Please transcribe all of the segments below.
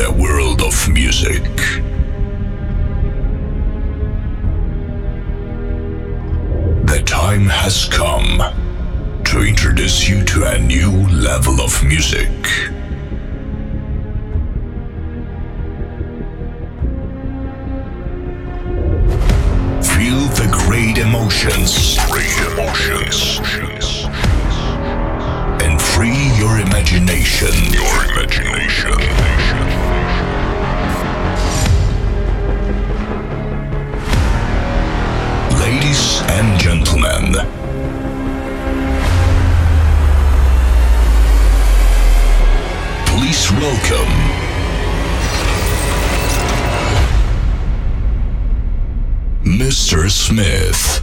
the world of music. The time has come to introduce you to a new level of music. Feel the great emotions. Great emotions. And free your imagination. Your imagination. And gentlemen. Please welcome Mr. Smith.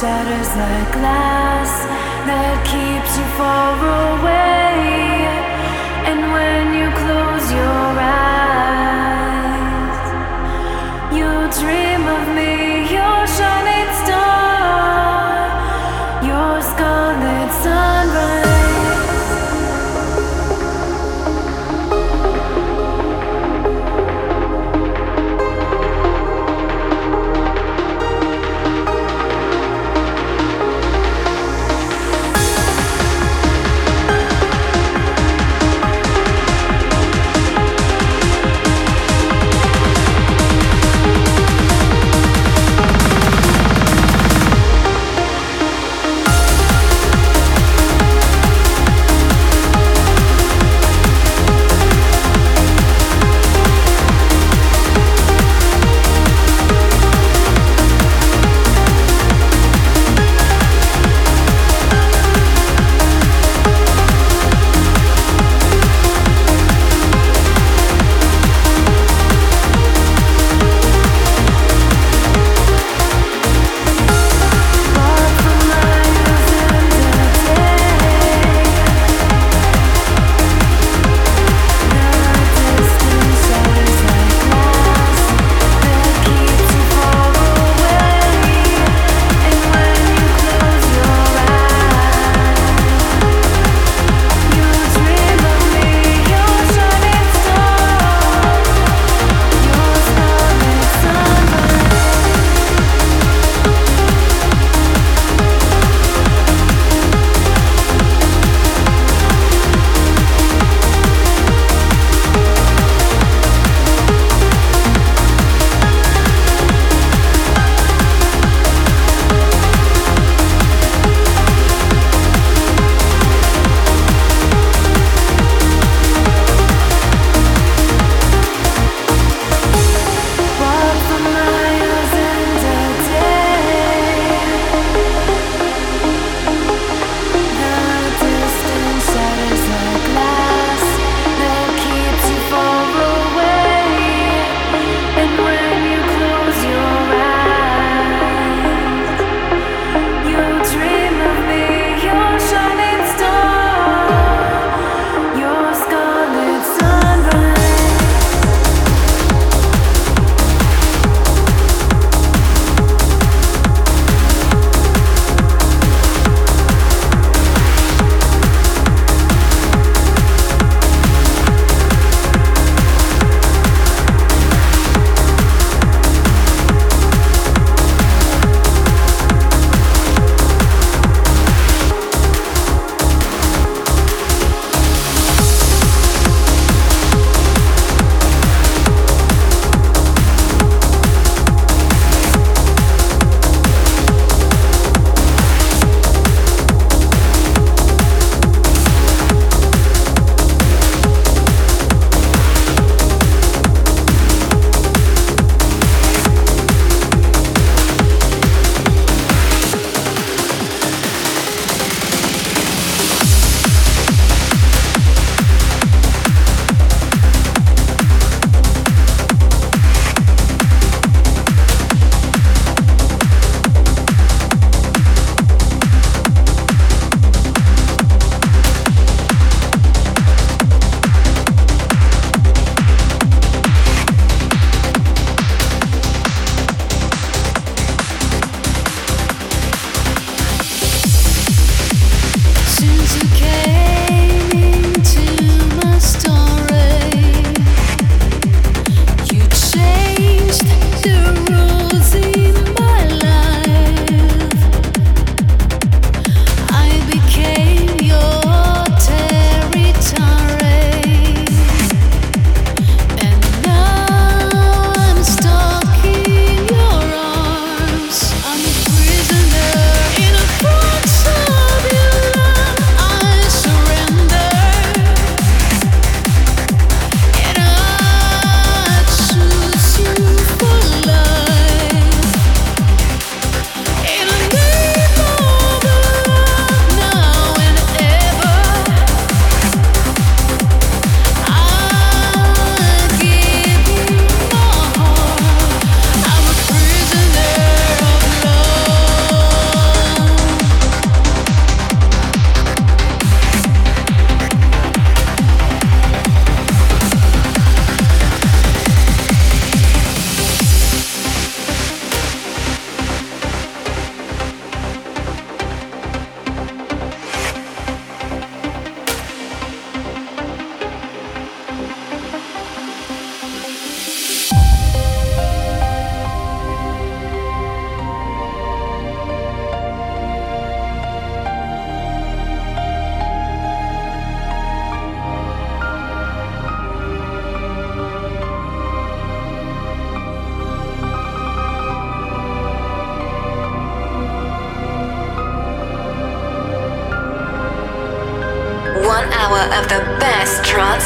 shatters like glass that keeps you far away.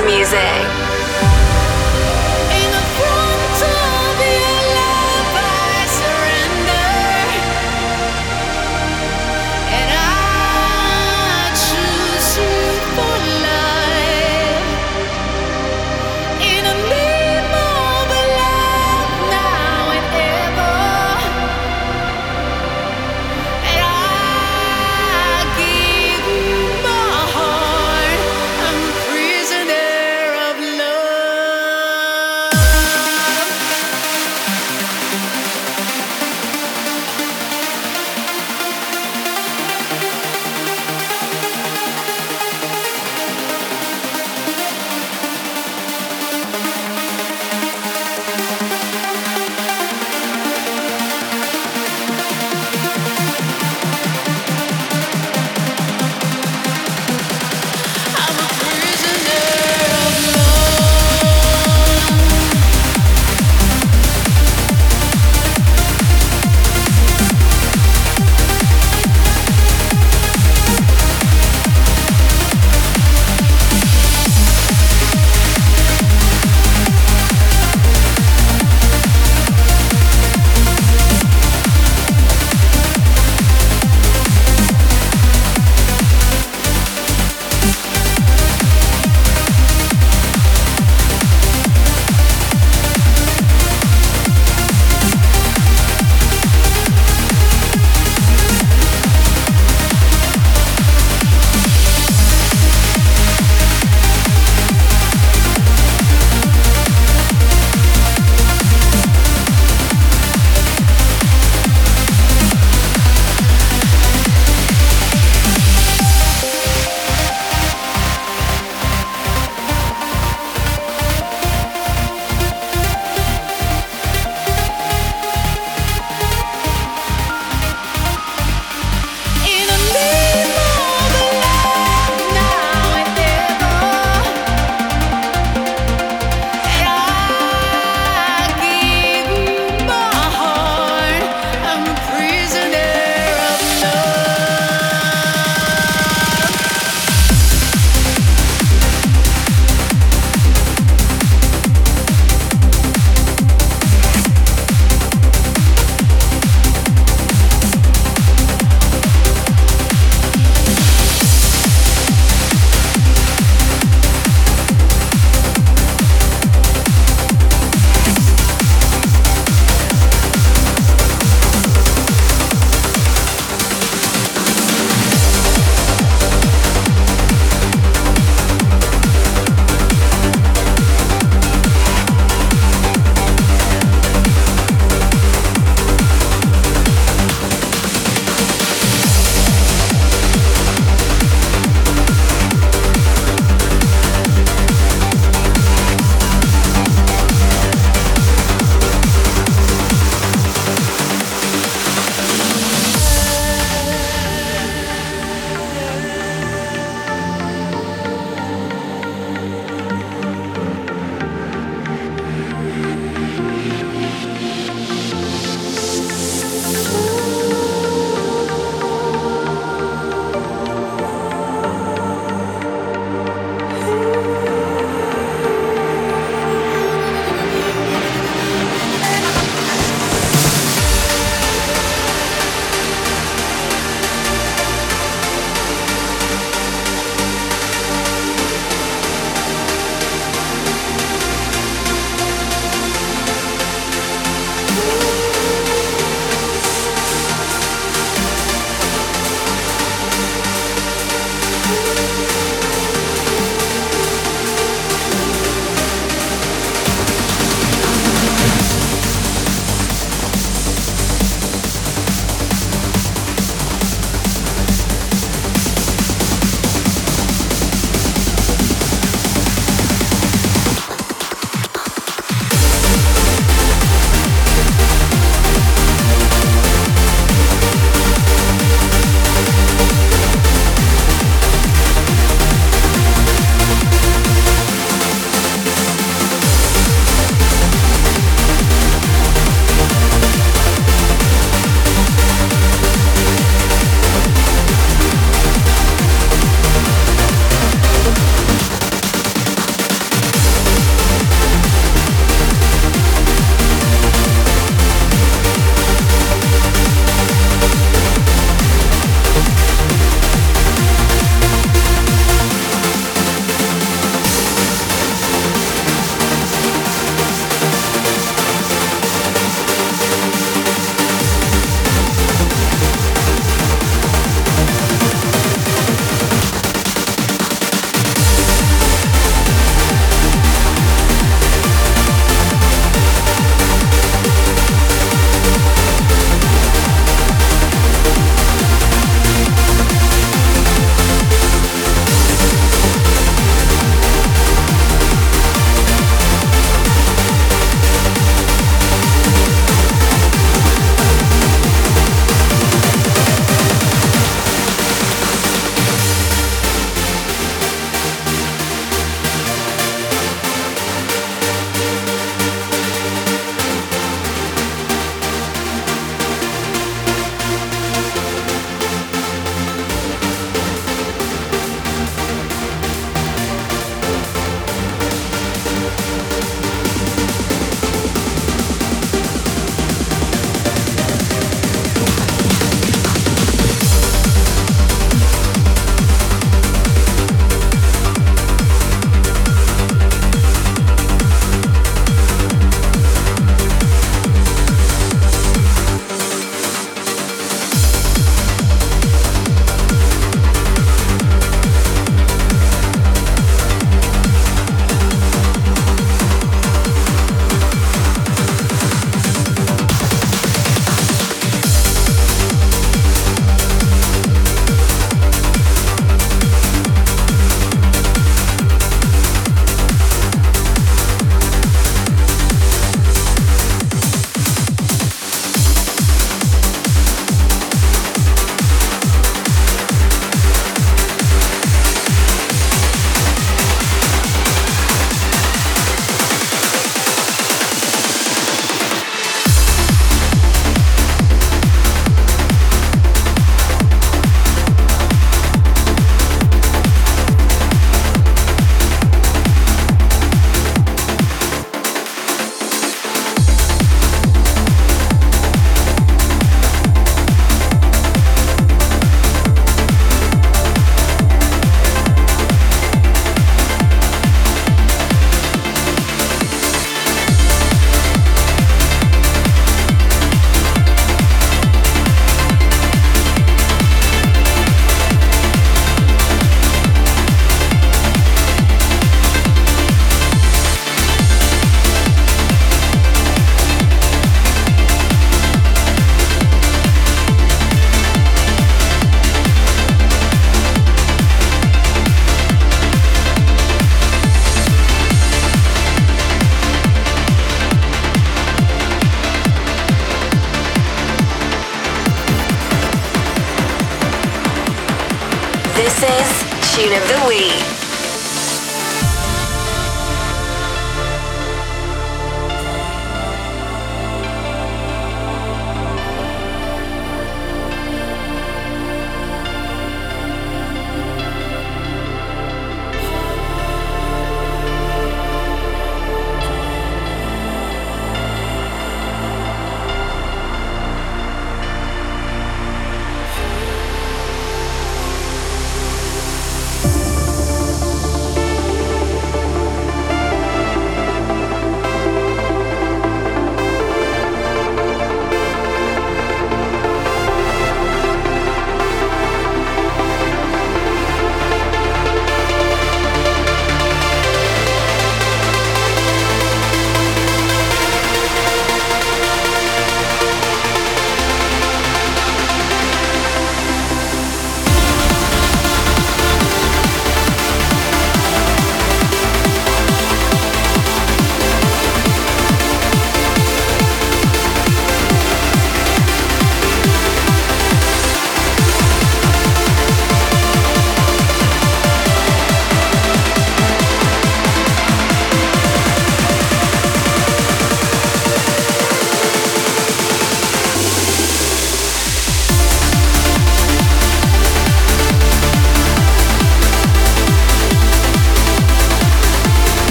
Of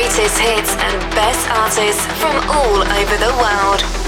Greatest hits and best artists from all over the world.